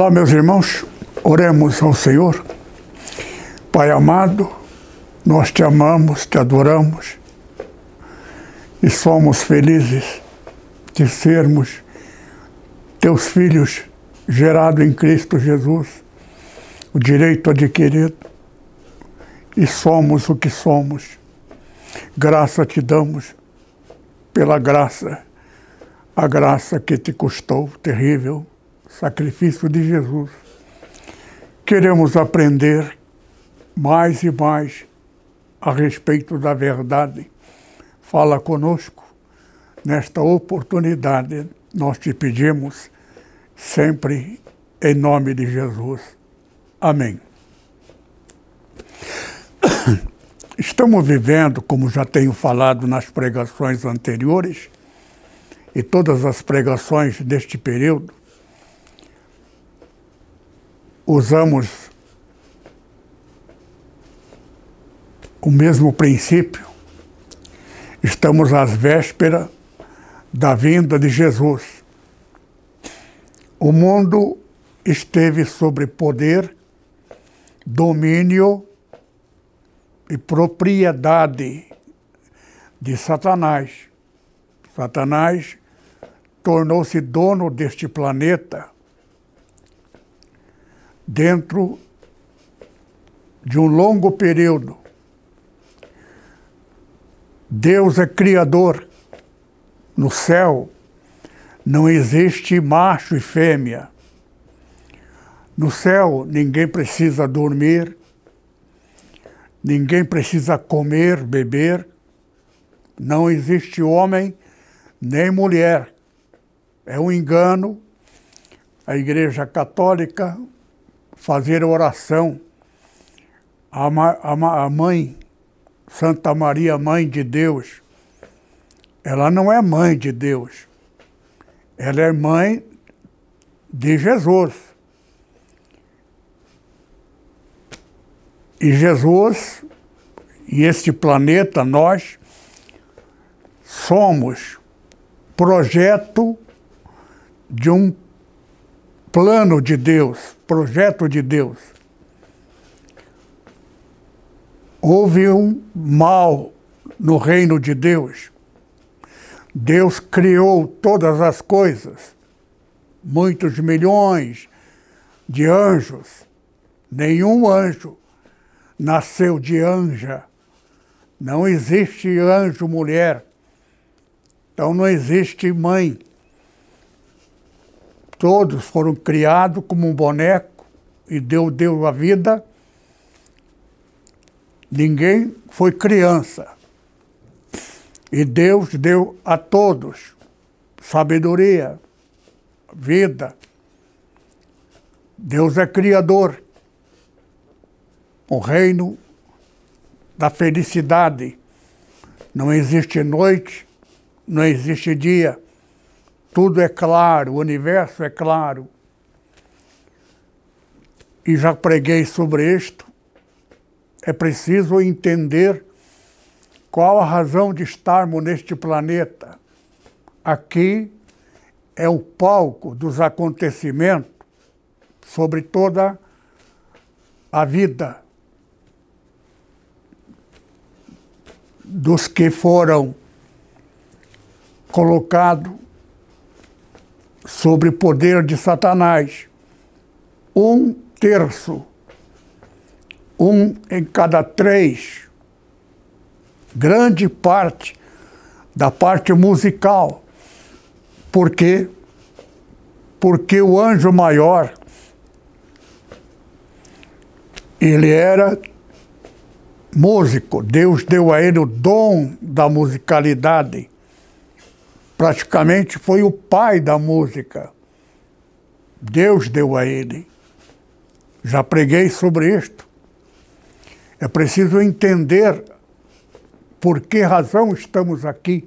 Olá, meus irmãos, oremos ao Senhor. Pai amado, nós te amamos, te adoramos e somos felizes de sermos teus filhos gerados em Cristo Jesus, o direito adquirido, e somos o que somos. Graça te damos pela graça, a graça que te custou terrível sacrifício de Jesus. Queremos aprender mais e mais a respeito da verdade. Fala conosco. Nesta oportunidade, nós te pedimos, sempre em nome de Jesus. Amém. Estamos vivendo, como já tenho falado nas pregações anteriores, e todas as pregações deste período, usamos o mesmo princípio, estamos às vésperas da vinda de Jesus. O mundo esteve sob poder, domínio e propriedade de Satanás. Satanás tornou-se dono deste planeta dentro de um longo período. Deus é criador. No céu não existe macho e fêmea. No céu ninguém precisa dormir, ninguém precisa comer, beber. Não existe homem nem mulher. É um engano. A Igreja Católica fazer oração à, mãe, Santa Maria, mãe de Deus. Ela não é mãe de Deus, ela é mãe de Jesus. E Jesus e este planeta, nós, somos projeto de um plano de Deus, projeto de Deus. Houve um mal no reino de Deus. Deus criou todas as coisas, muitos milhões de anjos. Nenhum anjo nasceu de anja. Não existe anjo mulher. Então não existe mãe. Todos foram criados como um boneco e Deus deu a vida. Ninguém foi criança. E Deus deu a todos sabedoria, vida. Deus é criador. O reino da felicidade. Não existe noite, não existe dia. Tudo é claro, o universo é claro. E já preguei sobre isto. É preciso entender qual a razão de estarmos neste planeta. Aqui é o palco dos acontecimentos sobre toda a vida dos que foram colocados sobre o poder de Satanás. Um terço, um em cada três, grande parte da parte musical. Por quê? Porque o anjo maior, ele era músico, Deus deu a ele o dom da musicalidade praticamente foi o pai da música. Deus deu a ele. Já preguei sobre isto. É preciso entender por que razão estamos aqui,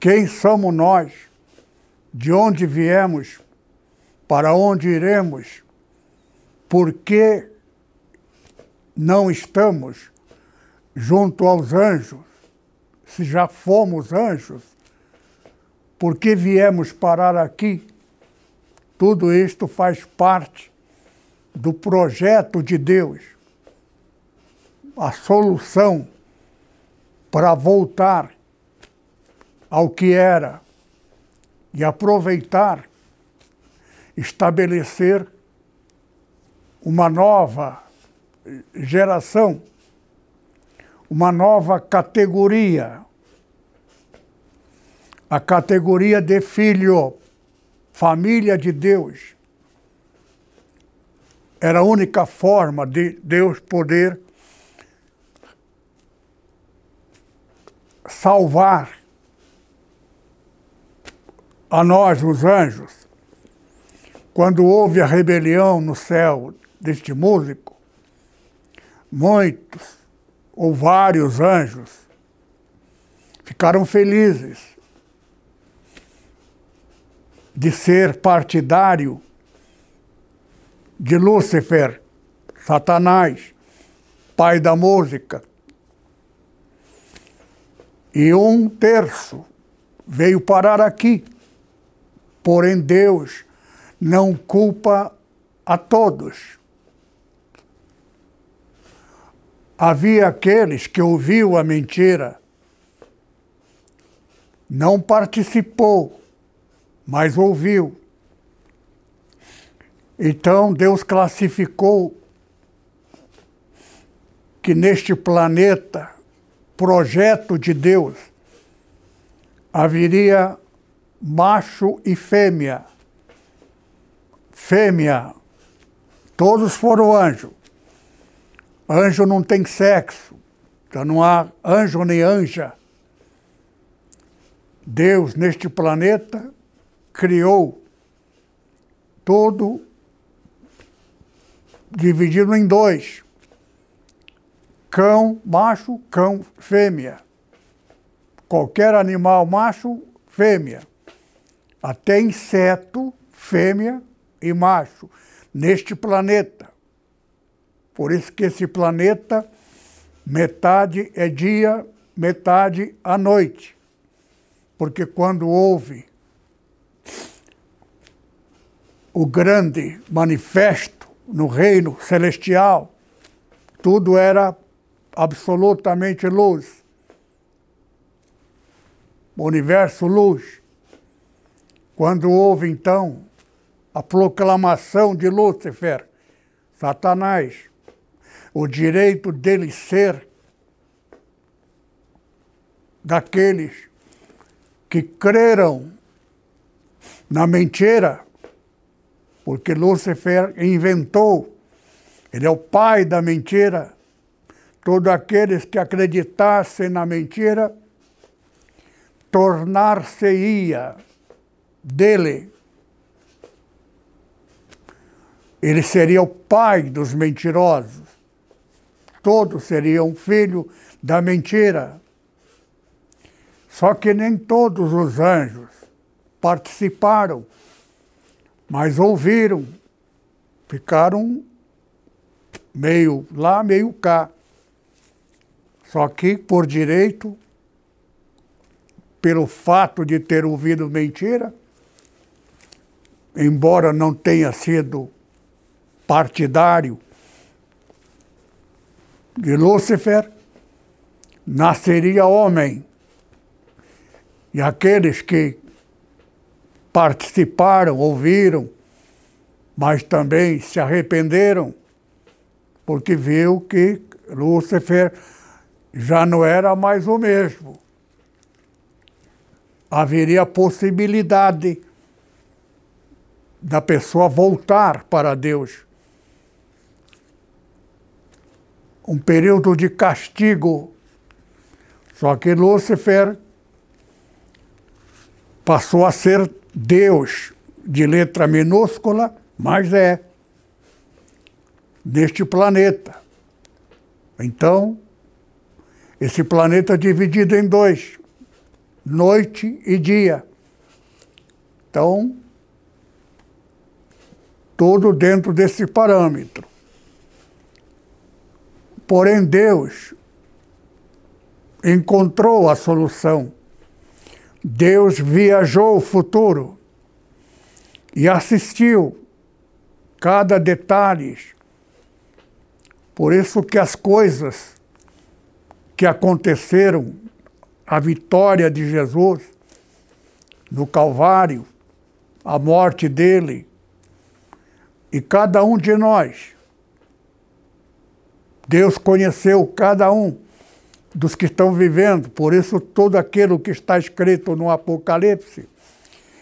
quem somos nós, de onde viemos, para onde iremos, por que não estamos junto aos anjos, se já fomos anjos, por que viemos parar aqui? Tudo isto faz parte do projeto de Deus. A solução para voltar ao que era e aproveitar, estabelecer uma nova geração, uma nova categoria, a categoria de filho, família de Deus. Era a única forma de Deus poder salvar a nós, os anjos. Quando houve a rebelião no céu deste músico, muitos ou vários anjos ficaram felizes de ser partidário de Lúcifer, Satanás, pai da música. E um terço veio parar aqui. Porém, Deus não culpa a todos. Havia aqueles que ouviu a mentira, não participou, mas ouviu. Então Deus classificou que neste planeta, projeto de Deus, haveria macho e fêmea. Fêmea, todos foram anjos. Anjo não tem sexo, então não há anjo nem anja. Deus, neste planeta, criou todo dividido em dois: cão macho, cão fêmea. Qualquer animal macho, fêmea. Até inseto, fêmea e macho, neste planeta. Por isso que esse planeta, metade é dia, metade à noite. Porque quando houve o grande manifesto no reino celestial, tudo era absolutamente luz. O universo luz. Quando houve então a proclamação de Lúcifer, Satanás, o direito dele ser daqueles que creram na mentira, porque Lúcifer inventou, ele é o pai da mentira. Todos aqueles que acreditassem na mentira, tornar-se-ia dele. Ele seria o pai dos mentirosos. Todos seriam filho da mentira. Só que nem todos os anjos participaram, mas ouviram, ficaram meio lá, meio cá. Só que, por direito, pelo fato de ter ouvido mentira, embora não tenha sido partidário, de Lúcifer, nasceria homem. E aqueles que participaram, ouviram, mas também se arrependeram, porque viu que Lúcifer já não era mais o mesmo. Haveria possibilidade da pessoa voltar para Deus um período de castigo. Só que Lúcifer passou a ser Deus, de letra minúscula, mas é deste planeta. Então, esse planeta é dividido em dois, noite e dia. Então, tudo dentro desse parâmetro. Porém, Deus encontrou a solução. Deus viajou o futuro e assistiu cada detalhe. Por isso que as coisas que aconteceram, a vitória de Jesus no Calvário, a morte dele, e cada um de nós, Deus conheceu cada um dos que estão vivendo, por isso tudo aquilo que está escrito no Apocalipse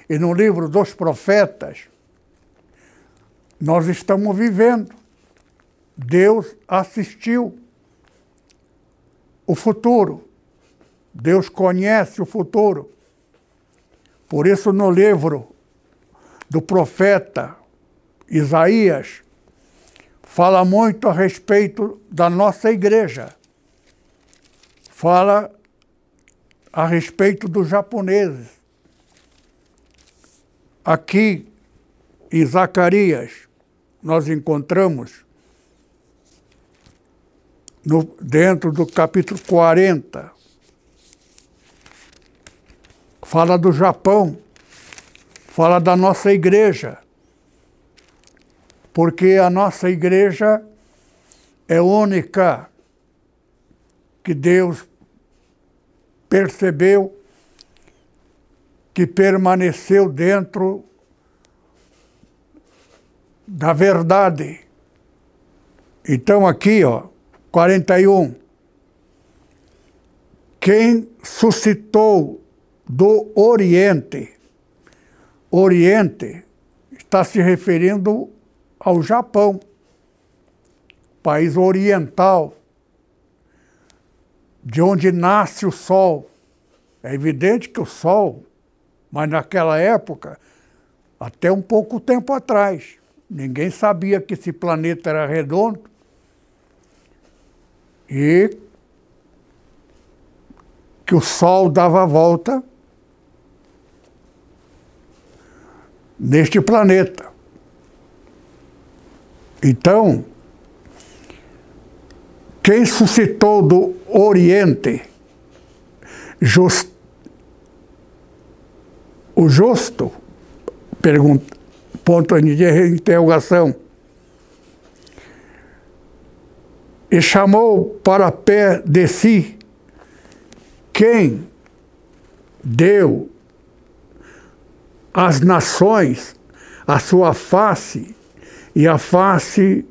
e no livro dos profetas, nós estamos vivendo. Deus assistiu o futuro. Deus conhece o futuro. Por isso, no livro do profeta Isaías, fala muito a respeito da nossa igreja. Fala a respeito dos japoneses. Aqui em Zacarias, nós encontramos, no, dentro do capítulo 40, fala do Japão, fala da nossa igreja, porque a nossa igreja é única que Deus percebeu que permaneceu dentro da verdade. Então aqui, ó, 41. Quem suscitou do Oriente, Oriente está se referindo ao Japão, país oriental, de onde nasce o Sol. É evidente que o Sol mas naquela época, até um pouco tempo atrás, ninguém sabia que esse planeta era redondo. E que o Sol dava a volta neste planeta. Então, quem suscitou do Oriente just, o justo, pergunta, ponto de interrogação, e chamou para pé de si quem deu às nações a sua face e a face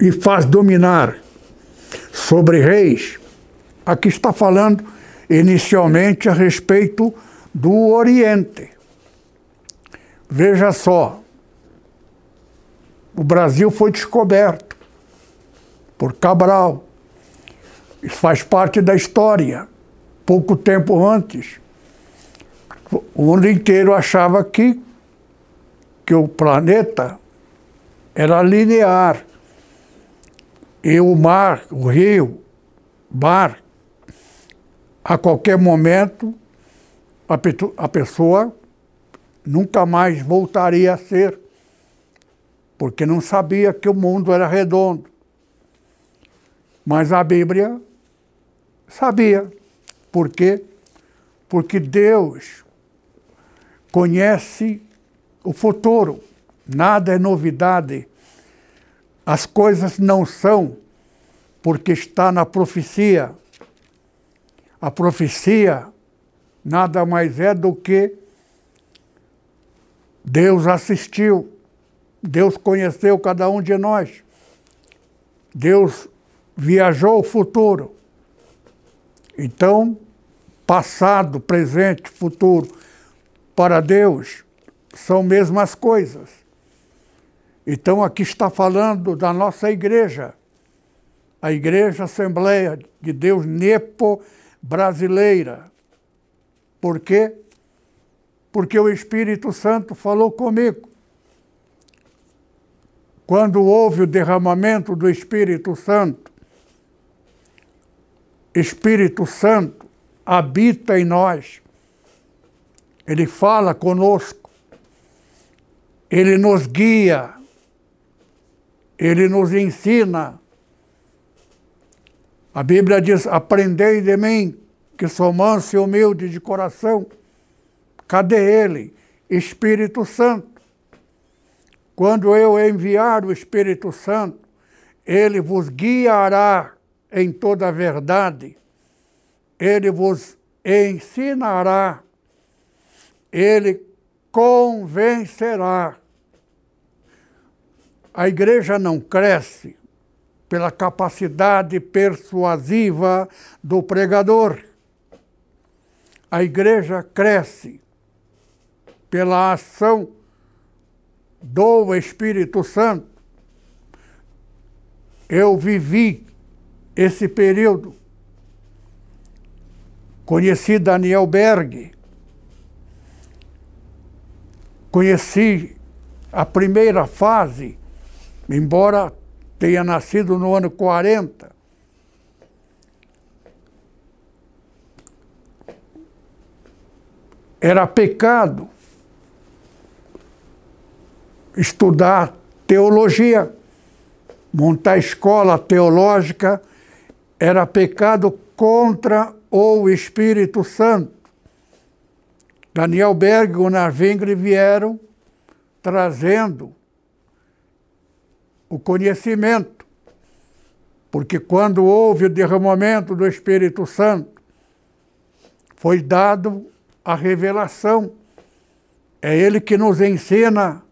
e faz dominar sobre reis. Aqui está falando inicialmente a respeito do Oriente. Veja só, o Brasil foi descoberto por Cabral. Isso faz parte da história. Pouco tempo antes, o mundo inteiro achava que, que o planeta era linear. E o mar, o rio, mar, a qualquer momento, a, a pessoa nunca mais voltaria a ser, porque não sabia que o mundo era redondo. Mas a Bíblia sabia. Por quê? Porque Deus conhece o futuro. Nada é novidade. As coisas não são porque está na profecia. A profecia nada mais é do que Deus assistiu, Deus conheceu cada um de nós, Deus viajou o futuro. Então, passado, presente, futuro, para Deus são mesmas coisas. Então, aqui está falando da nossa igreja, a Igreja Assembleia de Deus Nepo brasileira. Por quê? porque o Espírito Santo falou comigo. Quando houve o derramamento do Espírito Santo, Espírito Santo habita em nós. Ele fala conosco. Ele nos guia. Ele nos ensina. A Bíblia diz: Aprendei de mim, que sou manso e humilde de coração. Cadê ele? Espírito Santo. Quando eu enviar o Espírito Santo, ele vos guiará em toda a verdade, ele vos ensinará, ele convencerá. A igreja não cresce pela capacidade persuasiva do pregador. A igreja cresce pela ação do Espírito Santo. Eu vivi esse período. Conheci Daniel Berg. Conheci a primeira fase, embora tenha nascido no ano 40. Era pecado estudar teologia, montar escola teológica, era pecado contra o Espírito Santo. Daniel Berg e Gunnar Wengre vieram trazendo o conhecimento, porque quando houve o derramamento do Espírito Santo, foi dado a revelação. É Ele que nos ensina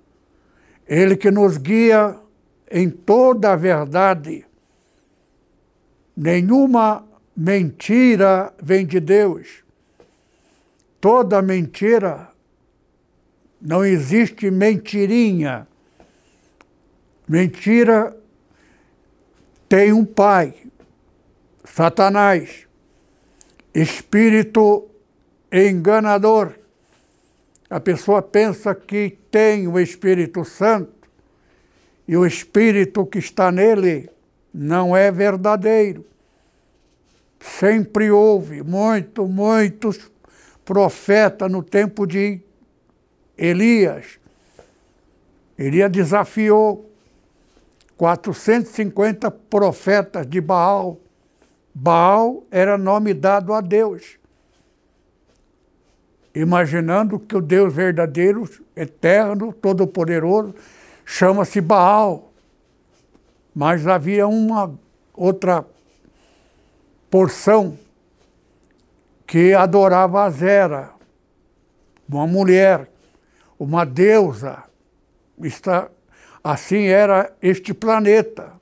ele que nos guia em toda a verdade. Nenhuma mentira vem de Deus. Toda mentira, não existe mentirinha. Mentira tem um pai, Satanás, espírito enganador. A pessoa pensa que tem o Espírito Santo e o Espírito que está nele não é verdadeiro. Sempre houve muito, muitos profetas no tempo de Elias. Elias desafiou 450 profetas de Baal. Baal era nome dado a Deus imaginando que o Deus verdadeiro, eterno, todo-poderoso, chama-se Baal. Mas havia uma outra porção que adorava a Zera, uma mulher, uma deusa. Está, assim era este planeta.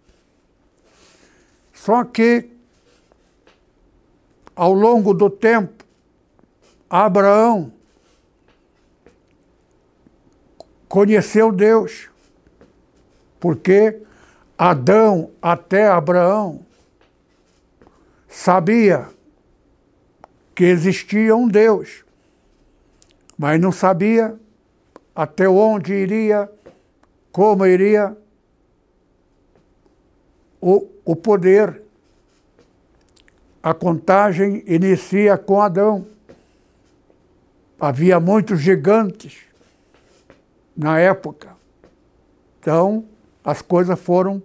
Só que, ao longo do tempo, Abraão conheceu Deus, porque Adão até Abraão sabia que existia um Deus, mas não sabia até onde iria, como iria o, o poder. A contagem inicia com Adão. Havia muitos gigantes na época. Então, as coisas foram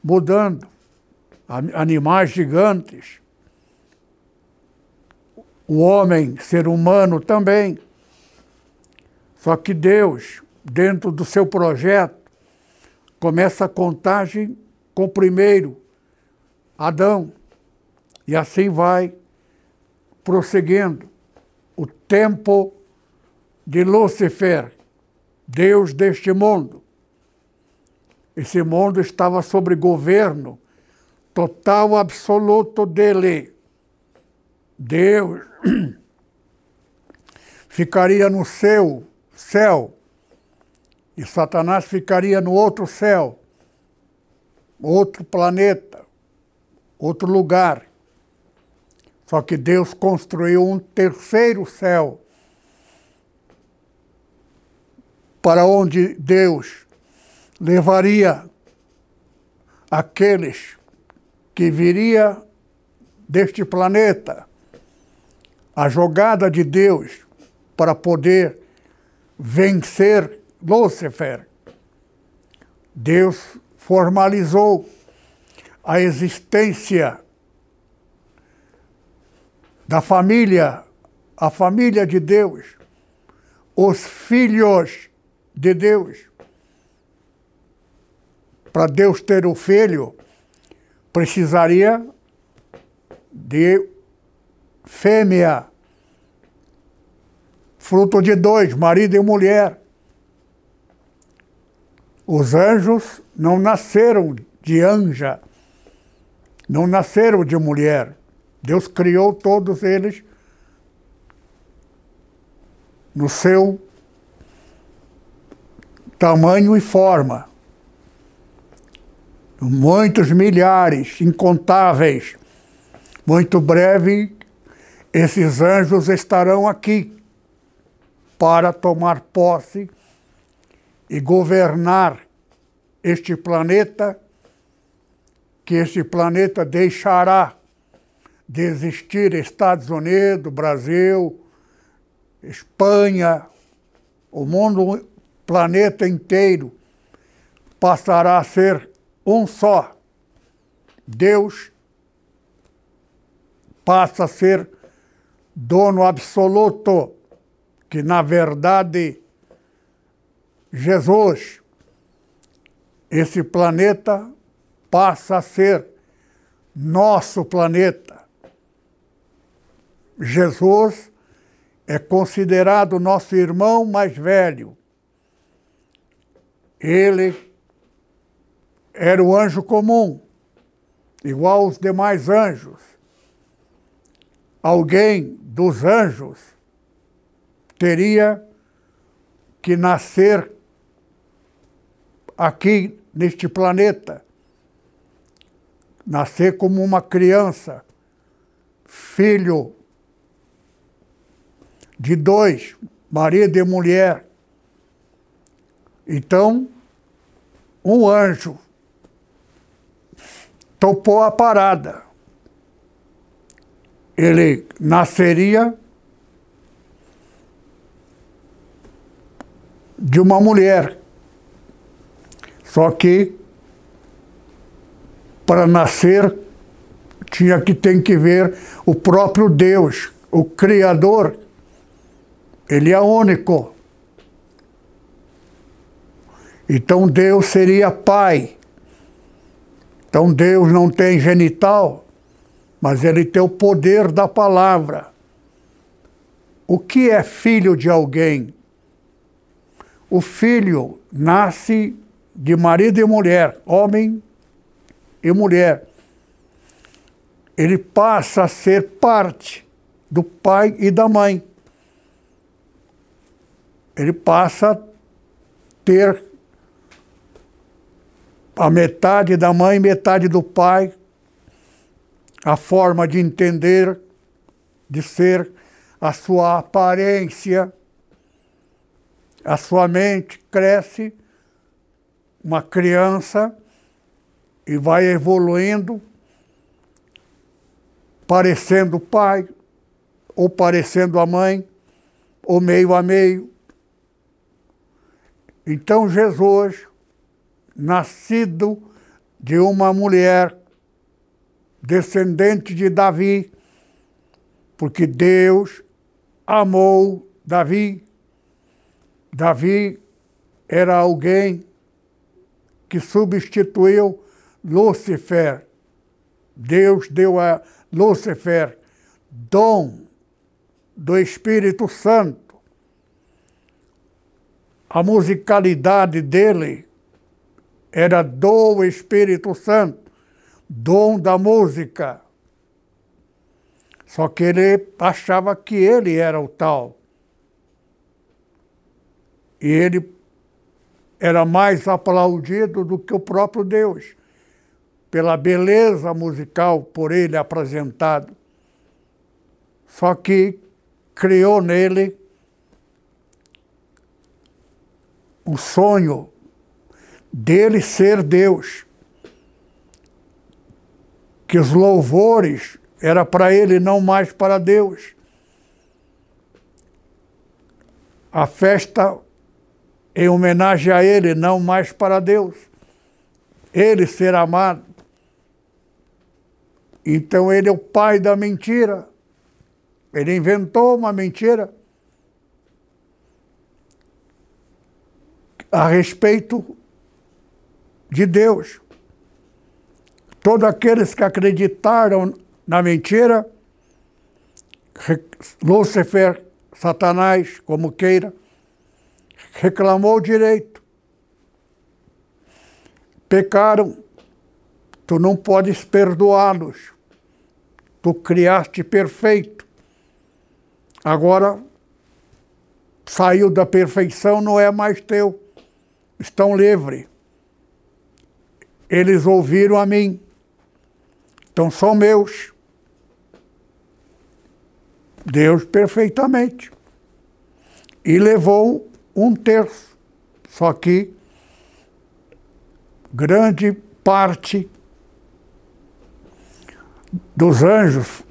mudando. Animais gigantes. O homem, ser humano também. Só que Deus, dentro do seu projeto, começa a contagem com o primeiro, Adão. E assim vai prosseguindo. O tempo de Lúcifer, Deus deste mundo. Esse mundo estava sob governo total, absoluto dele. Deus ficaria no seu céu e Satanás ficaria no outro céu, outro planeta, outro lugar. Só que Deus construiu um terceiro céu para onde Deus levaria aqueles que viria deste planeta, a jogada de Deus para poder vencer Lúcifer. Deus formalizou a existência da família, a família de Deus, os filhos de Deus. Para Deus ter o filho, precisaria de fêmea, fruto de dois, marido e mulher. Os anjos não nasceram de anja, não nasceram de mulher. Deus criou todos eles no seu tamanho e forma. Muitos milhares, incontáveis. Muito breve, esses anjos estarão aqui para tomar posse e governar este planeta, que este planeta deixará de existir Estados Unidos, Brasil, Espanha, o mundo, planeta inteiro passará a ser um só. Deus passa a ser dono absoluto, que na verdade Jesus, esse planeta passa a ser nosso planeta. Jesus é considerado nosso irmão mais velho. Ele era o anjo comum, igual aos demais anjos. Alguém dos anjos teria que nascer aqui neste planeta, nascer como uma criança, filho de dois, marido e mulher. Então, um anjo topou a parada. Ele nasceria de uma mulher. Só que para nascer tinha que ter que ver o próprio Deus, o Criador. Ele é único. Então Deus seria pai. Então Deus não tem genital, mas ele tem o poder da palavra. O que é filho de alguém? O filho nasce de marido e mulher, homem e mulher. Ele passa a ser parte do pai e da mãe. Ele passa a ter a metade da mãe, metade do pai, a forma de entender, de ser, a sua aparência, a sua mente cresce, uma criança, e vai evoluindo, parecendo o pai, ou parecendo a mãe, ou meio a meio. Então Jesus nascido de uma mulher descendente de Davi, porque Deus amou Davi. Davi era alguém que substituiu Lúcifer. Deus deu a Lúcifer dom do Espírito Santo. A musicalidade dele era do Espírito Santo, dom da música. Só que ele achava que ele era o tal. E ele era mais aplaudido do que o próprio Deus, pela beleza musical por ele apresentado. Só que criou nele o sonho dele ser Deus. Que os louvores era para ele, não mais para Deus. A festa em homenagem a ele, não mais para Deus. Ele ser amado. Então ele é o pai da mentira. Ele inventou uma mentira a respeito de Deus. Todos aqueles que acreditaram na mentira, Lúcifer, Satanás, como queira, reclamou o direito. Pecaram, tu não podes perdoá-los. Tu criaste perfeito. Agora saiu da perfeição, não é mais teu. Estão livres. Eles ouviram a mim. Então são meus. Deus perfeitamente. E levou um terço. Só que grande parte dos anjos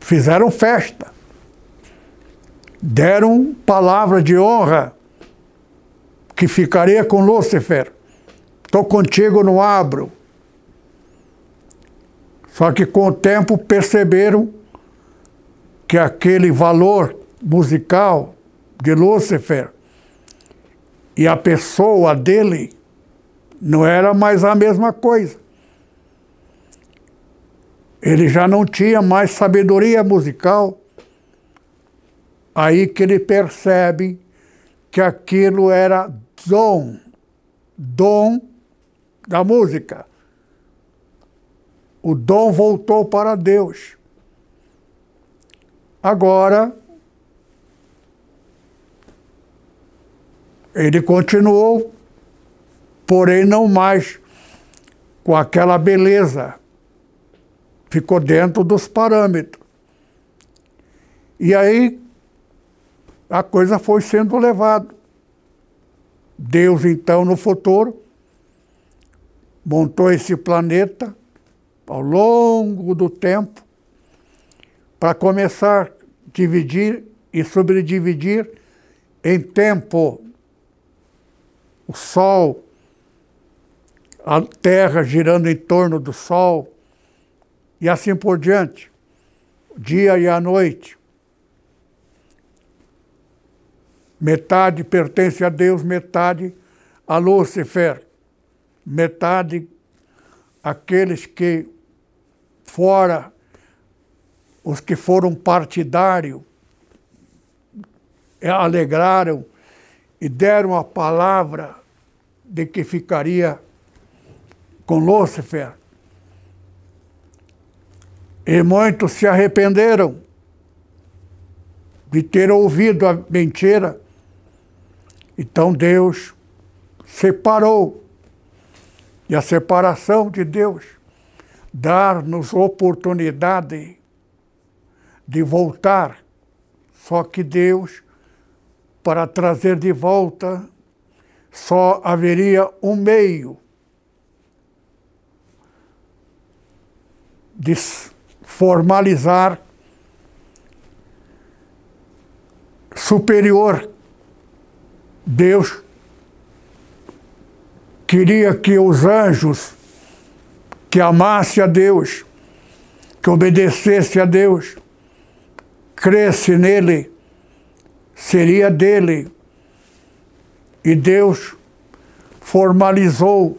fizeram festa, deram palavra de honra que ficaria com Lúcifer. Estou contigo, não abro. Só que com o tempo perceberam que aquele valor musical de Lúcifer e a pessoa dele não era mais a mesma coisa. Ele já não tinha mais sabedoria musical. Aí que ele percebe que aquilo era dom, dom da música. O dom voltou para Deus. Agora, ele continuou, porém não mais com aquela beleza ficou dentro dos parâmetros. E aí a coisa foi sendo levada. Deus, então, no futuro, montou esse planeta ao longo do tempo para começar a dividir e sobredividir em tempo o Sol, a Terra girando em torno do Sol, e assim por diante, dia e a noite. Metade pertence a Deus, metade a Lúcifer, metade aqueles que fora os que foram partidários alegraram e deram a palavra de que ficaria com Lúcifer. E muitos se arrependeram de ter ouvido a mentira. Então Deus separou. E a separação de Deus dar-nos oportunidade de voltar. Só que Deus, para trazer de volta, só haveria um meio de formalizar superior. Deus queria que os anjos que amasse a Deus, que obedecesse a Deus, cresce nele, seria dele. E Deus formalizou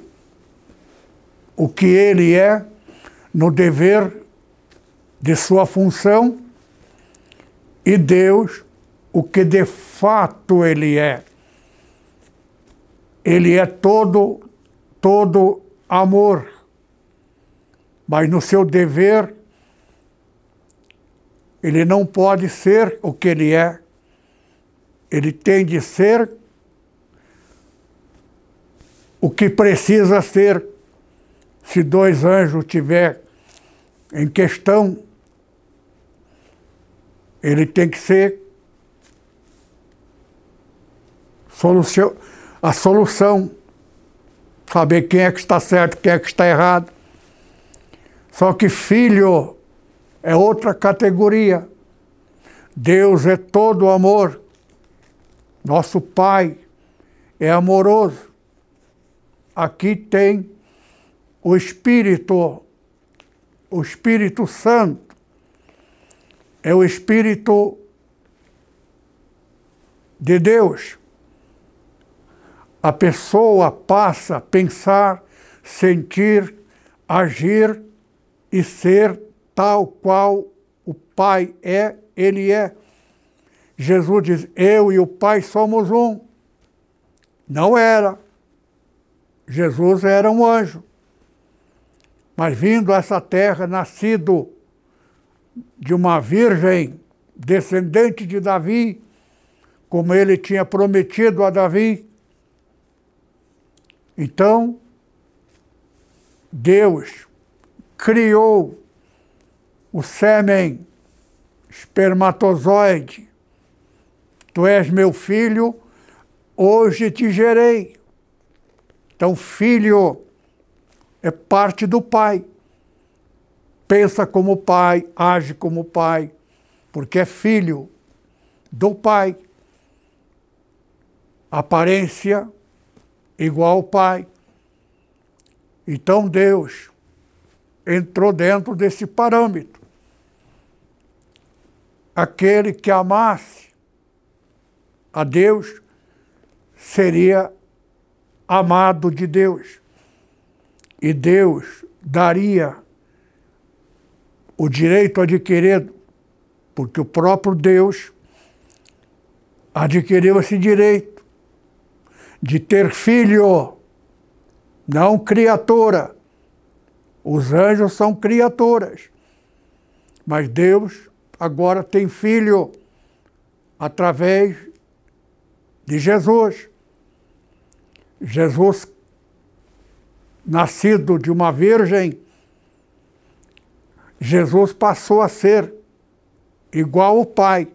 o que ele é no dever de sua função e Deus o que de fato ele é. Ele é todo todo amor. Mas no seu dever ele não pode ser o que ele é. Ele tem de ser o que precisa ser. Se dois anjos tiver em questão, ele tem que ser a solução, saber quem é que está certo, quem é que está errado. Só que filho é outra categoria. Deus é todo amor. Nosso Pai é amoroso. Aqui tem o Espírito, o Espírito Santo. É o Espírito de Deus. A pessoa passa a pensar, sentir, agir e ser tal qual o Pai é, ele é. Jesus diz: Eu e o Pai somos um. Não era. Jesus era um anjo. Mas vindo a essa terra, nascido de uma virgem, descendente de Davi, como ele tinha prometido a Davi. Então, Deus criou o sêmen espermatozoide. Tu és meu filho, hoje te gerei. Então, filho é parte do pai. Pensa como pai, age como pai, porque é filho do pai aparência igual ao Pai. Então Deus entrou dentro desse parâmetro. Aquele que amasse a Deus seria amado de Deus. E Deus daria o direito adquirido, porque o próprio Deus adquiriu esse direito de ter filho, não criatura. Os anjos são criaturas. Mas Deus agora tem filho através de Jesus. Jesus, nascido de uma virgem, Jesus passou a ser igual ao Pai.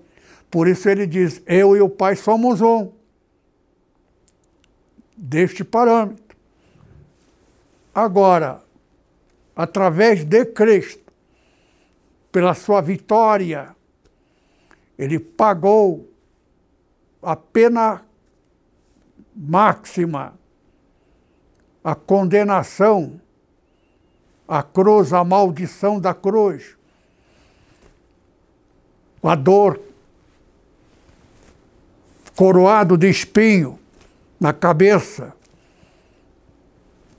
Por isso ele diz: Eu e o Pai somos um deste parâmetro. Agora, através de Cristo, pela sua vitória, ele pagou a pena máxima, a condenação, a cruz, a maldição da cruz, a dor, coroado de espinho, na cabeça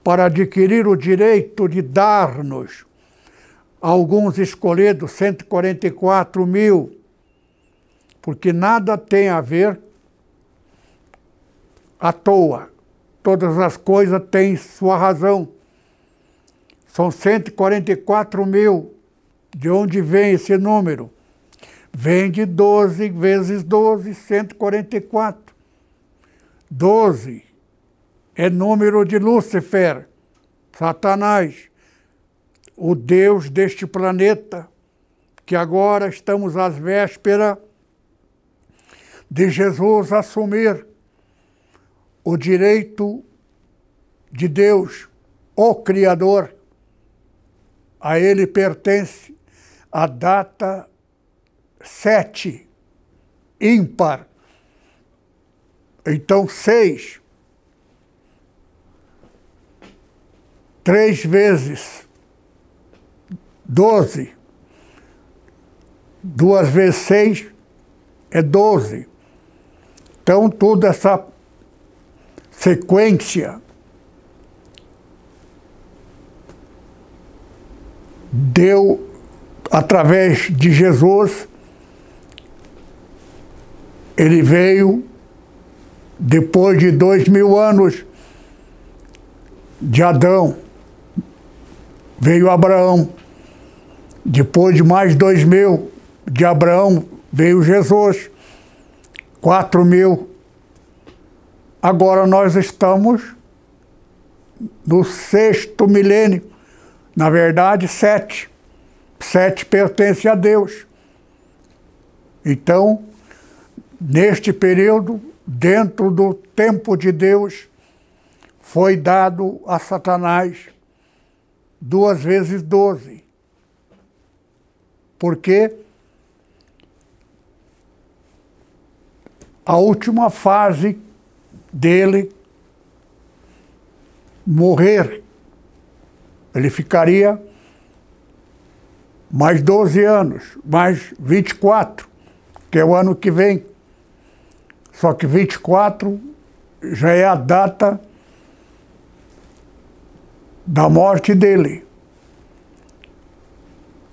para adquirir o direito de dar-nos alguns escolhidos, 144 mil, porque nada tem a ver à toa. Todas as coisas têm sua razão. São 144 mil. De onde vem esse número? Vem de 12 vezes 12, 144. Doze é número de Lúcifer, Satanás, o Deus deste planeta, que agora estamos às vésperas de Jesus assumir o direito de Deus, o Criador. A ele pertence a data sete, ímpar, então, seis. Três vezes doze. Duas vezes seis é doze. Então, toda essa sequência deu, através de Jesus, ele veio depois de dois mil anos de Adão, veio Abraão. Depois de mais dois mil de Abraão, veio Jesus. Quatro mil. Agora nós estamos no sexto milênio. Na verdade, sete. Sete pertence a Deus. Então, neste período, dentro do tempo de Deus, foi dado a Satanás duas vezes doze. Porque a última fase dele morrer, ele ficaria mais 12 anos, mais 24, que é o ano que vem. Só que 24 já é a data da morte dele.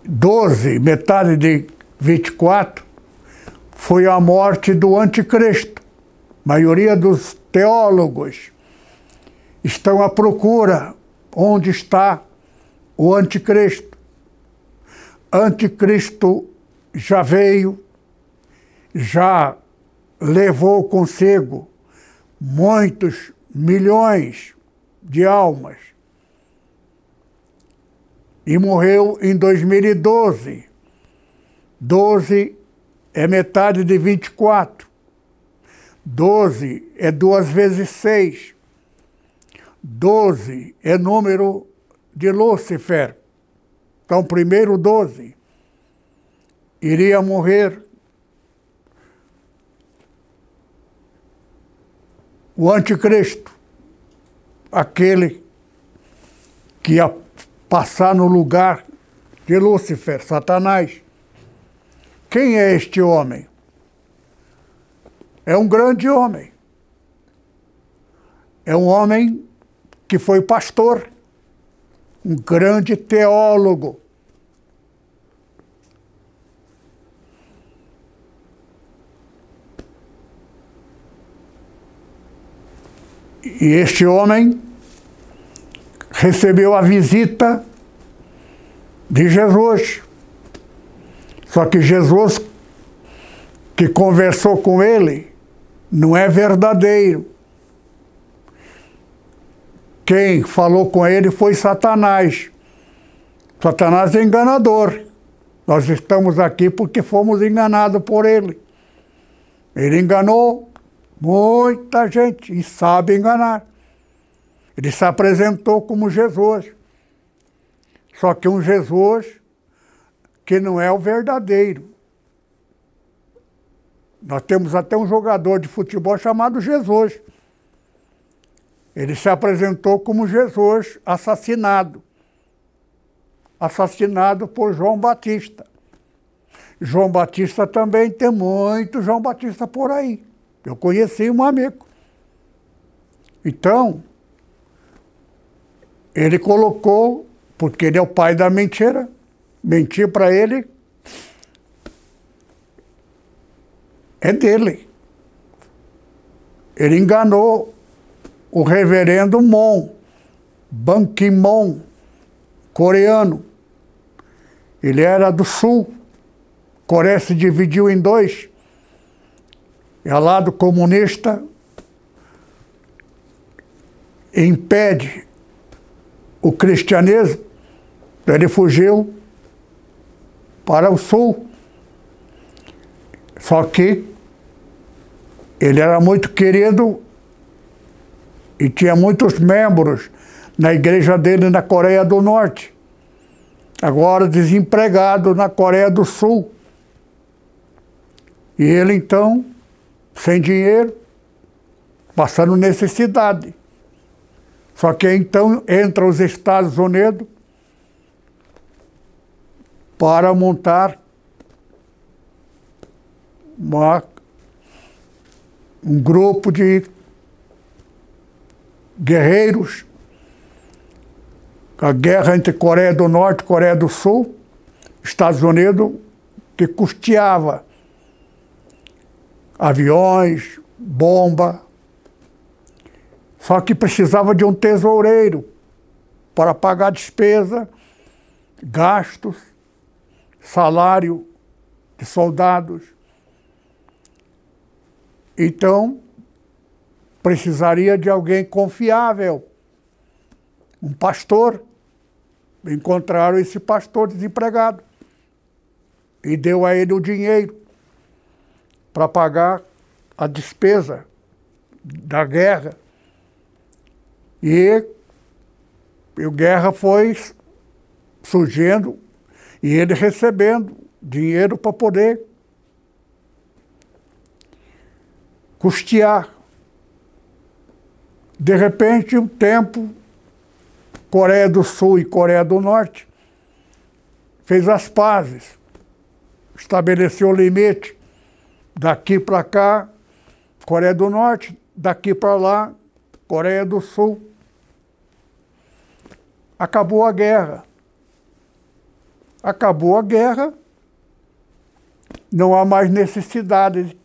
12, metade de 24, foi a morte do anticristo. Maioria dos teólogos estão à procura onde está o anticristo. Anticristo já veio, já levou consigo muitos milhões de almas e morreu em 2012. 12 é metade de 24. 12 é duas vezes 6. 12 é número de Lúcifer. Então, primeiro 12 iria morrer o anticristo, aquele que ia passar no lugar de Lúcifer, Satanás. Quem é este homem? É um grande homem. É um homem que foi pastor, um grande teólogo. E este homem recebeu a visita de Jesus. Só que Jesus, que conversou com ele, não é verdadeiro. Quem falou com ele foi Satanás. Satanás é enganador. Nós estamos aqui porque fomos enganados por ele. Ele enganou muita gente e sabe enganar. Ele se apresentou como Jesus. Só que um Jesus que não é o verdadeiro. Nós temos até um jogador de futebol chamado Jesus. Ele se apresentou como Jesus assassinado. Assassinado por João Batista. João Batista também tem muito João Batista por aí. Eu conheci um amigo. Então, ele colocou, porque ele é o pai da mentira, mentir para ele é dele. Ele enganou o reverendo Mon, Ban Ki-moon, coreano. Ele era do sul. Coreia se dividiu em dois. Ao lado comunista impede o cristianismo, ele fugiu para o sul. Só que ele era muito querido e tinha muitos membros na igreja dele na Coreia do Norte. Agora desempregado na Coreia do Sul. E ele então, sem dinheiro, passando necessidade. Só que então entra os Estados Unidos para montar uma, um grupo de guerreiros, a guerra entre Coreia do Norte e Coreia do Sul, Estados Unidos, que custeava aviões, bomba, só que precisava de um tesoureiro para pagar despesa, gastos, salário de soldados. Então, precisaria de alguém confiável, um pastor. Encontraram esse pastor desempregado e deu a ele o dinheiro para pagar a despesa da guerra. E, e a guerra foi surgindo e ele recebendo dinheiro para poder custear. De repente, um tempo, Coreia do Sul e Coreia do Norte fez as pazes, estabeleceu o limite daqui para cá, Coreia do Norte, daqui para lá, Coreia do Sul. Acabou a guerra. Acabou a guerra, não há mais necessidade.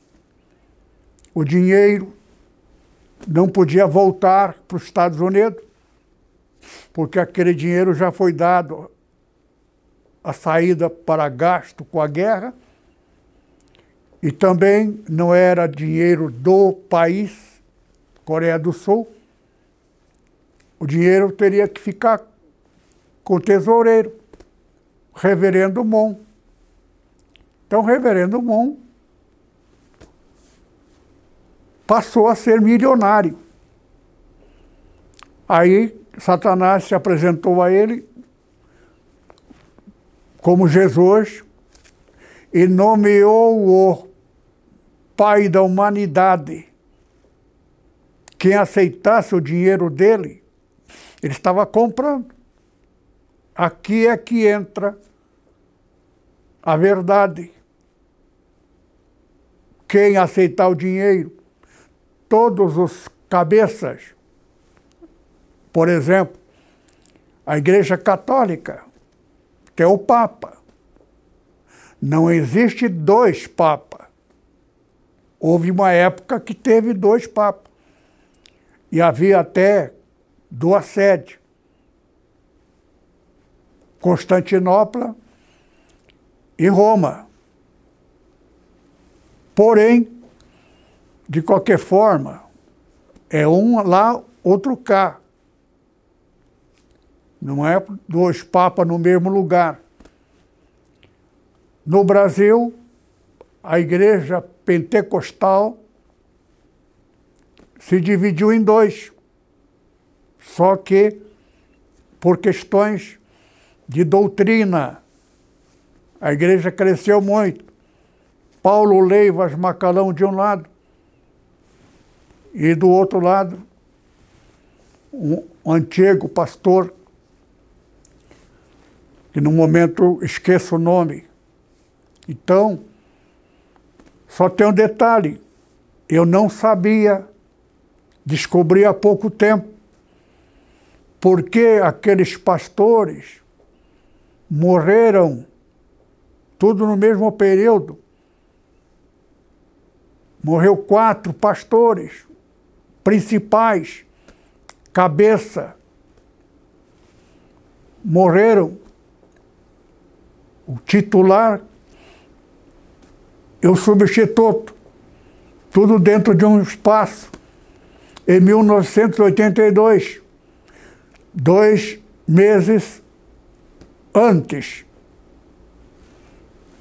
O dinheiro não podia voltar para os Estados Unidos, porque aquele dinheiro já foi dado a saída para gasto com a guerra, e também não era dinheiro do país, Coreia do Sul. O dinheiro teria que ficar com o tesoureiro, Reverendo Mon. Então, Reverendo Mon passou a ser milionário. Aí Satanás se apresentou a ele como Jesus e nomeou-o pai da humanidade. Quem aceitasse o dinheiro dele, ele estava comprando. Aqui é que entra a verdade. Quem aceitar o dinheiro todos os cabeças. Por exemplo, a Igreja Católica tem o Papa. Não existe dois papas. Houve uma época que teve dois papas. E havia até duas sedes. Constantinopla e Roma. Porém, de qualquer forma, é um lá, outro cá. Não é dois papas no mesmo lugar. No Brasil, a igreja pentecostal se dividiu em dois. Só que por questões de doutrina. A igreja cresceu muito. Paulo Leivas Macalão de um lado, e do outro lado, um antigo pastor, que no momento esqueço o nome. Então, só tem um detalhe: eu não sabia, descobri há pouco tempo, porque aqueles pastores morreram tudo no mesmo período. Morreu quatro pastores principais, cabeça, morreram. O titular e o substituto, tudo dentro de um espaço. Em 1982, dois meses antes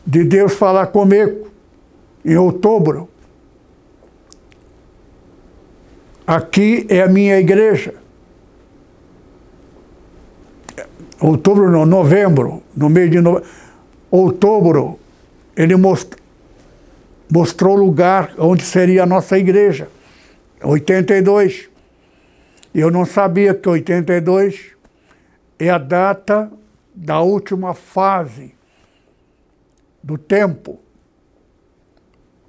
de Deus falar comigo, em outubro, Aqui é a minha igreja. Outubro, não, novembro, no mês de novembro. Outubro, ele most, mostrou o lugar onde seria a nossa igreja. 82. Eu não sabia que 82 é a data da última fase do tempo.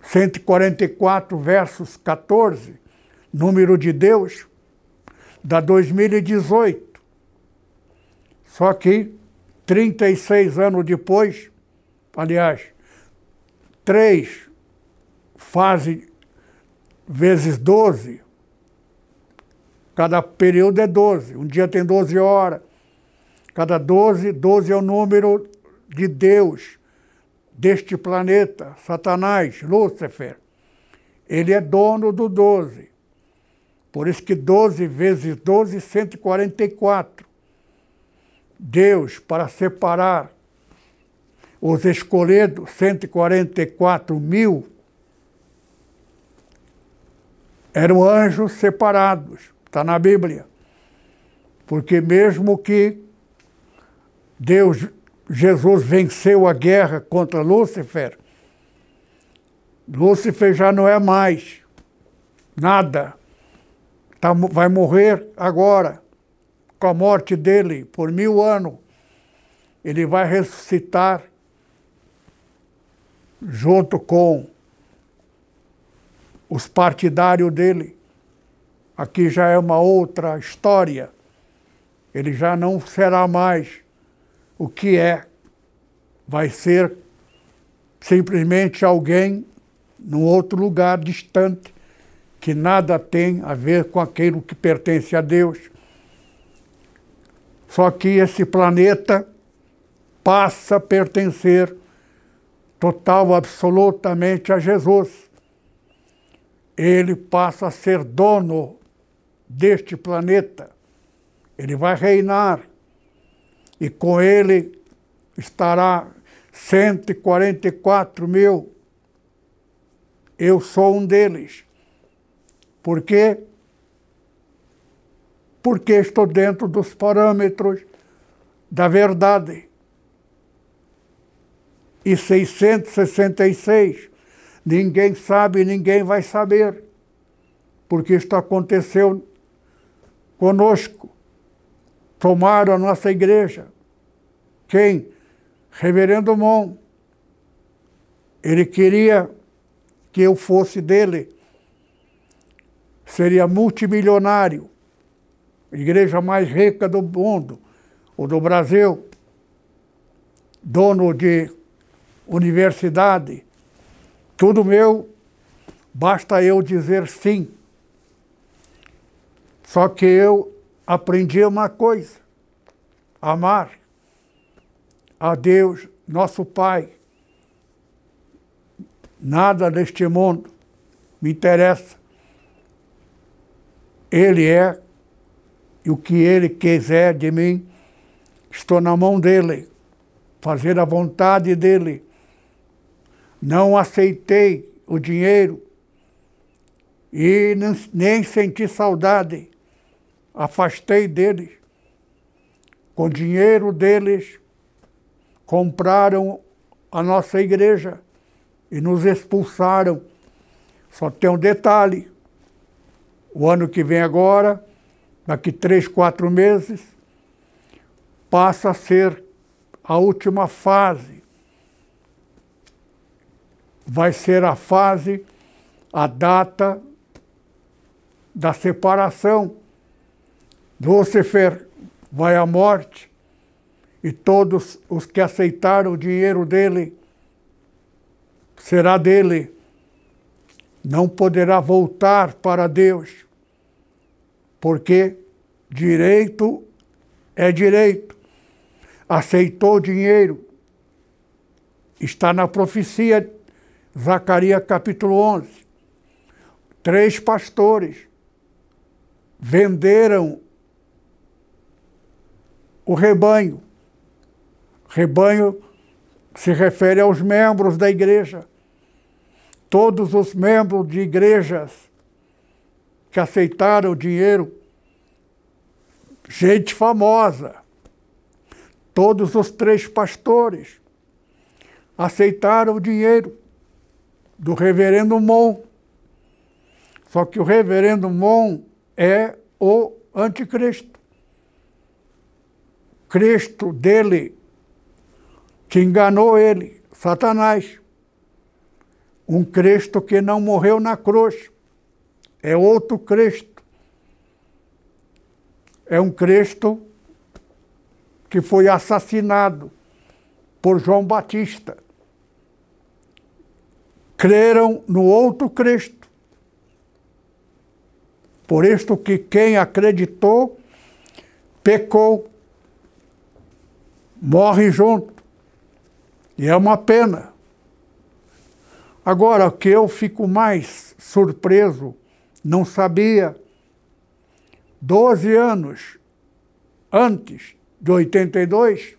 144 versos 14 número de Deus, da 2018. Só que 36 anos depois, aliás, três fase vezes 12, cada período é 12, um dia tem 12 horas, cada 12, 12 é o número de Deus, deste planeta, Satanás, Lúcifer. Ele é dono do 12. Por isso que 12 vezes 12, 144. Deus, para separar os escolhidos, 144 mil, eram anjos separados, está na Bíblia. Porque mesmo que Deus, Jesus venceu a guerra contra Lúcifer, Lúcifer já não é mais nada. Tá, vai morrer agora, com a morte dele, por mil anos. Ele vai ressuscitar junto com os partidários dele. Aqui já é uma outra história. Ele já não será mais o que é. Vai ser simplesmente alguém num outro lugar distante, que nada tem a ver com aquilo que pertence a Deus. Só que esse planeta passa a pertencer total, absolutamente a Jesus. Ele passa a ser dono deste planeta. Ele vai reinar. E com ele estará 144 mil eu sou um deles. Por quê? Porque estou dentro dos parâmetros da verdade. E 666, ninguém sabe, ninguém vai saber, porque isto aconteceu conosco. Tomaram a nossa igreja. Quem? Reverendo Mon. Ele queria que eu fosse dele, seria multimilionário, igreja mais rica do mundo, ou do Brasil, dono de universidade, tudo meu, basta eu dizer sim. Só que eu aprendi uma coisa: amar a Deus, nosso Pai, Nada neste mundo me interessa. Ele é, e o que ele quiser de mim, estou na mão dele, fazer a vontade dele. Não aceitei o dinheiro e nem senti saudade. Afastei deles. Com dinheiro deles, compraram a nossa igreja e nos expulsaram. Só tem um detalhe: o ano que vem agora, daqui três, quatro meses, passa a ser a última fase. Vai ser a fase, a data da separação. Lúcifer vai à morte e todos os que aceitaram o dinheiro dele será dele. Não poderá voltar para Deus, porque direito é direito. Aceitou dinheiro. Está na profecia, Zacarias capítulo 11. Três pastores venderam o rebanho. Rebanho se refere aos membros da igreja. Todos os membros de igrejas que aceitaram o dinheiro, gente famosa, todos os três pastores aceitaram o dinheiro do reverendo Mon. Só que o reverendo Mon é o anticristo. Cristo dele que enganou ele, Satanás. Um Cristo que não morreu na cruz. É outro Cristo. É um Cristo que foi assassinado por João Batista. Creram no outro Cristo. Por isto que quem acreditou pecou, morre junto. E é uma pena. Agora, o que eu fico mais surpreso, não sabia, 12 anos antes de 82,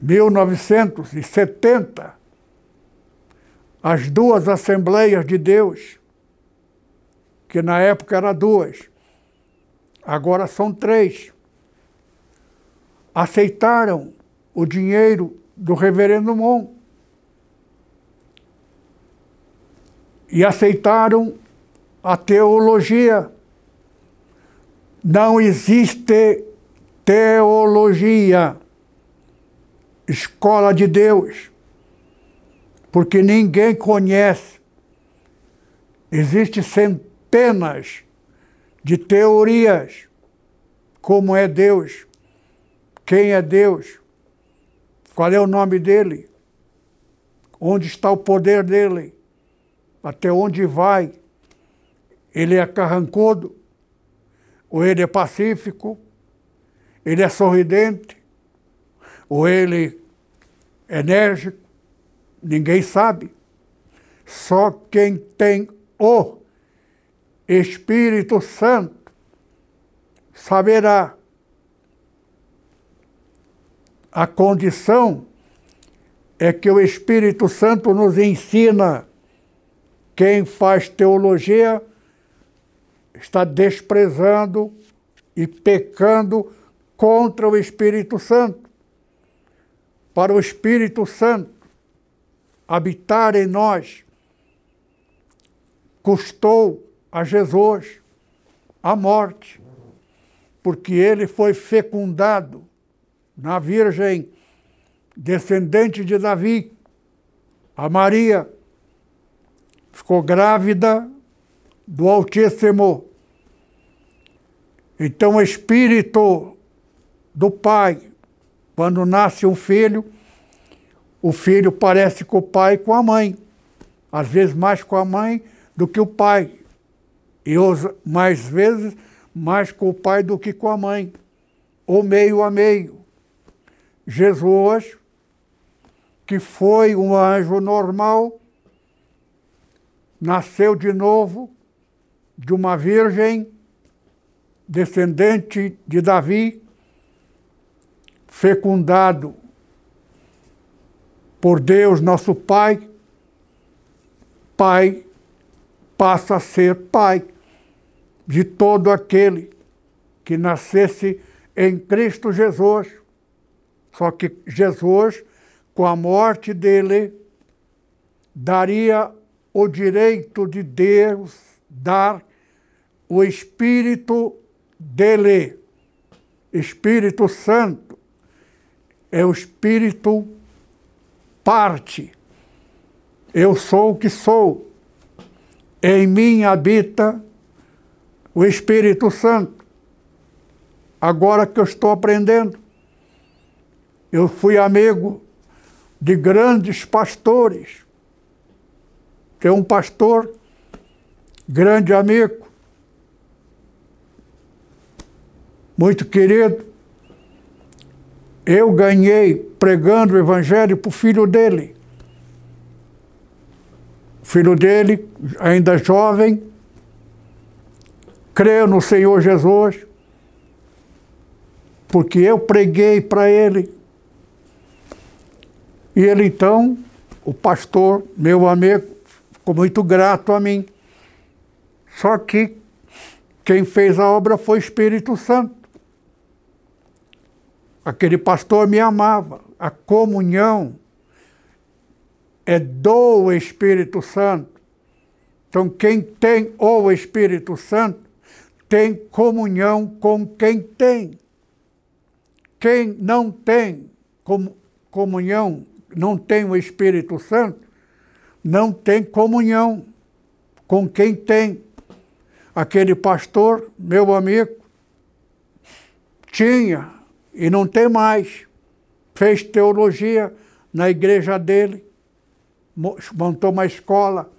1970, as duas Assembleias de Deus que na época era duas, agora são três. Aceitaram o dinheiro do reverendo Mon e aceitaram a teologia. Não existe teologia, escola de Deus, porque ninguém conhece. Existem centenas de teorias como é Deus, quem é Deus, qual é o nome dele, onde está o poder dele, até onde vai. Ele é carrancudo, ou ele é pacífico, ele é sorridente, ou ele é enérgico, ninguém sabe. Só quem tem o Espírito Santo saberá a condição é que o Espírito Santo nos ensina. Quem faz teologia está desprezando e pecando contra o Espírito Santo. Para o Espírito Santo habitar em nós, custou a Jesus a morte, porque ele foi fecundado na Virgem, descendente de Davi. A Maria ficou grávida do Altíssimo. Então, o Espírito do pai. Quando nasce um filho, o filho parece com o pai e com a mãe. Às vezes mais com a mãe do que o pai. E mais vezes mais com o pai do que com a mãe. Ou meio a meio. Jesus, que foi um anjo normal, nasceu de novo de uma virgem descendente de Davi, fecundado por Deus, nosso Pai, Pai passa a ser Pai de todo aquele que nascesse em Cristo Jesus. Só que Jesus, com a morte dele, daria o direito de Deus dar o Espírito dele, Espírito Santo é o espírito parte. Eu sou o que sou. Em mim habita o Espírito Santo. Agora que eu estou aprendendo, eu fui amigo de grandes pastores. Tem um pastor, grande amigo, muito querido, eu ganhei pregando o evangelho para o filho dele. O filho dele, ainda jovem, creu no Senhor Jesus, porque eu preguei para ele. E ele então, o pastor, meu amigo, ficou muito grato a mim. Só que quem fez a obra foi o Espírito Santo. Aquele pastor me amava. A comunhão é do Espírito Santo. Então, quem tem o Espírito Santo tem comunhão com quem tem. Quem não tem comunhão, não tem o Espírito Santo, não tem comunhão com quem tem. Aquele pastor, meu amigo, tinha e não tem mais. Fez teologia na igreja dele, montou uma escola,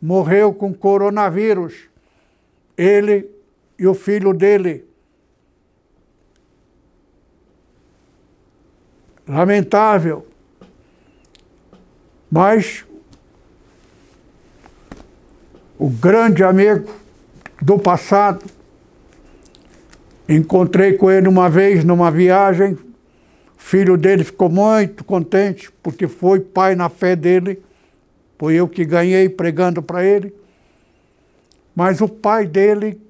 morreu com coronavírus. Ele e o filho dele. Lamentável. Mas o grande amigo do passado Encontrei com ele uma vez numa viagem. O filho dele ficou muito contente, porque foi pai na fé dele. Foi eu que ganhei pregando para ele. Mas o pai dele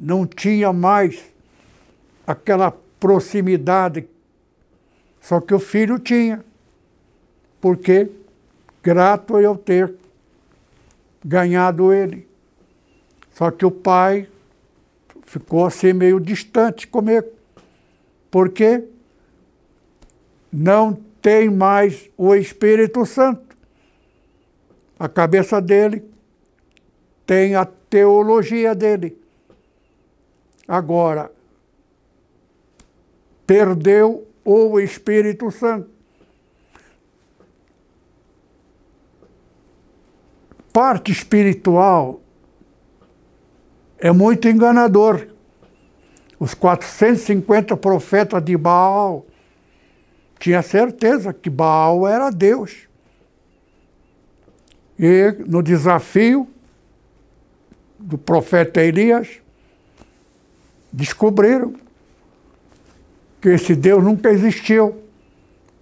não tinha mais aquela proximidade, só que o filho tinha. Porque grato eu ter ganhado ele. Só que o pai ficou assim meio distante comigo. Porque não tem mais o Espírito Santo. A cabeça dele tem a teologia dele. Agora, perdeu o Espírito Santo. Parte espiritual é muito enganador. Os 450 profetas de Baal tinha certeza que Baal era Deus. E no desafio do profeta Elias, descobriram que esse Deus nunca existiu.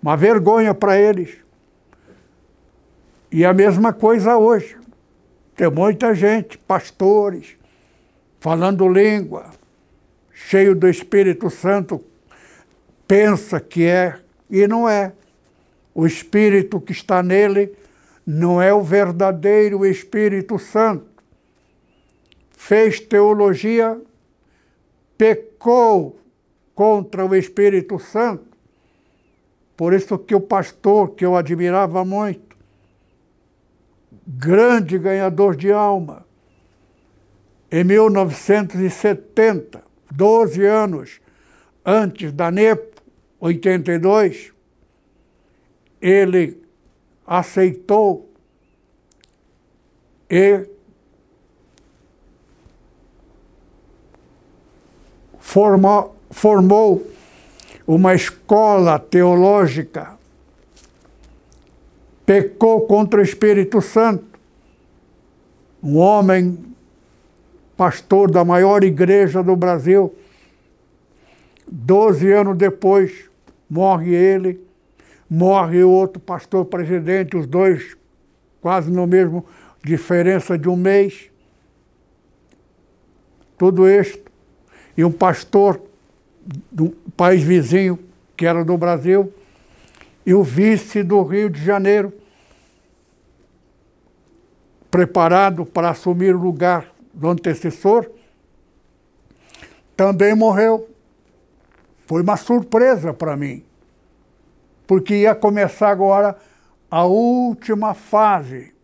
Uma vergonha para eles. E a mesma coisa hoje. Tem muita gente, pastores, falando língua, cheio do Espírito Santo, pensa que é e não é. O Espírito que está nele não é o verdadeiro Espírito Santo. Fez teologia, pecou contra o Espírito Santo. Por isso que o pastor, que eu admirava muito, grande ganhador de alma, em 1970, 12 anos antes da NEPO, 82, ele aceitou e formou, formou uma escola teológica, pecou contra o Espírito Santo, um homem pastor da maior igreja do Brasil. Doze anos depois, morre ele, morre o outro pastor presidente, os dois quase no mesmo diferença de um mês. Tudo isto. E um pastor do país vizinho, que era do Brasil, e o vice do Rio de Janeiro, preparado para assumir o lugar do antecessor, também morreu. Foi uma surpresa para mim, porque ia começar agora a última fase,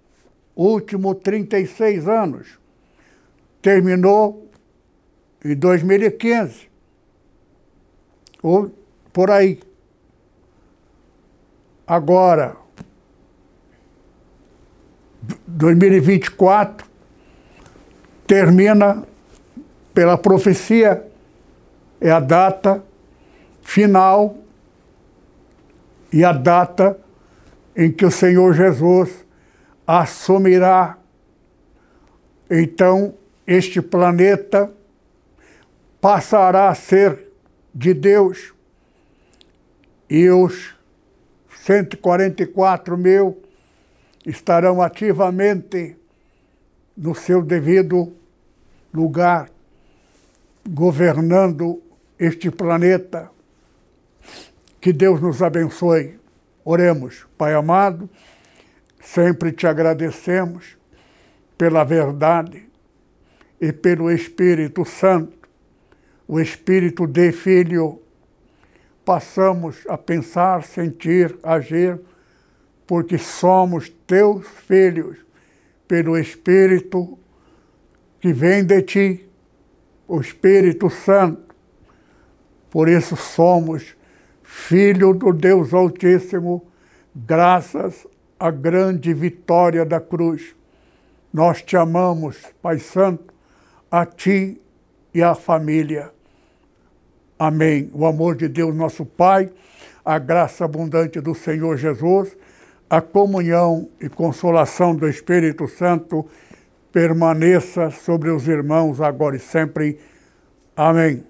último 36 anos. Terminou em 2015, ou por aí. Agora, 2024, termina pela profecia, é a data final e a data em que o Senhor Jesus assumirá. Então, este planeta passará a ser de Deus e os 144 mil estarão ativamente no seu devido lugar, governando este planeta. Que Deus nos abençoe. Oremos, Pai amado, sempre te agradecemos pela verdade e pelo Espírito Santo, o Espírito de Filho. Passamos a pensar, sentir, agir, porque somos teus filhos, pelo Espírito que vem de ti, o Espírito Santo. Por isso somos filho do Deus Altíssimo, graças à grande vitória da cruz. Nós te amamos, Pai Santo, a ti e à família. Amém. O amor de Deus, nosso Pai, a graça abundante do Senhor Jesus, a comunhão e consolação do Espírito Santo permaneça sobre os irmãos agora e sempre. Amém.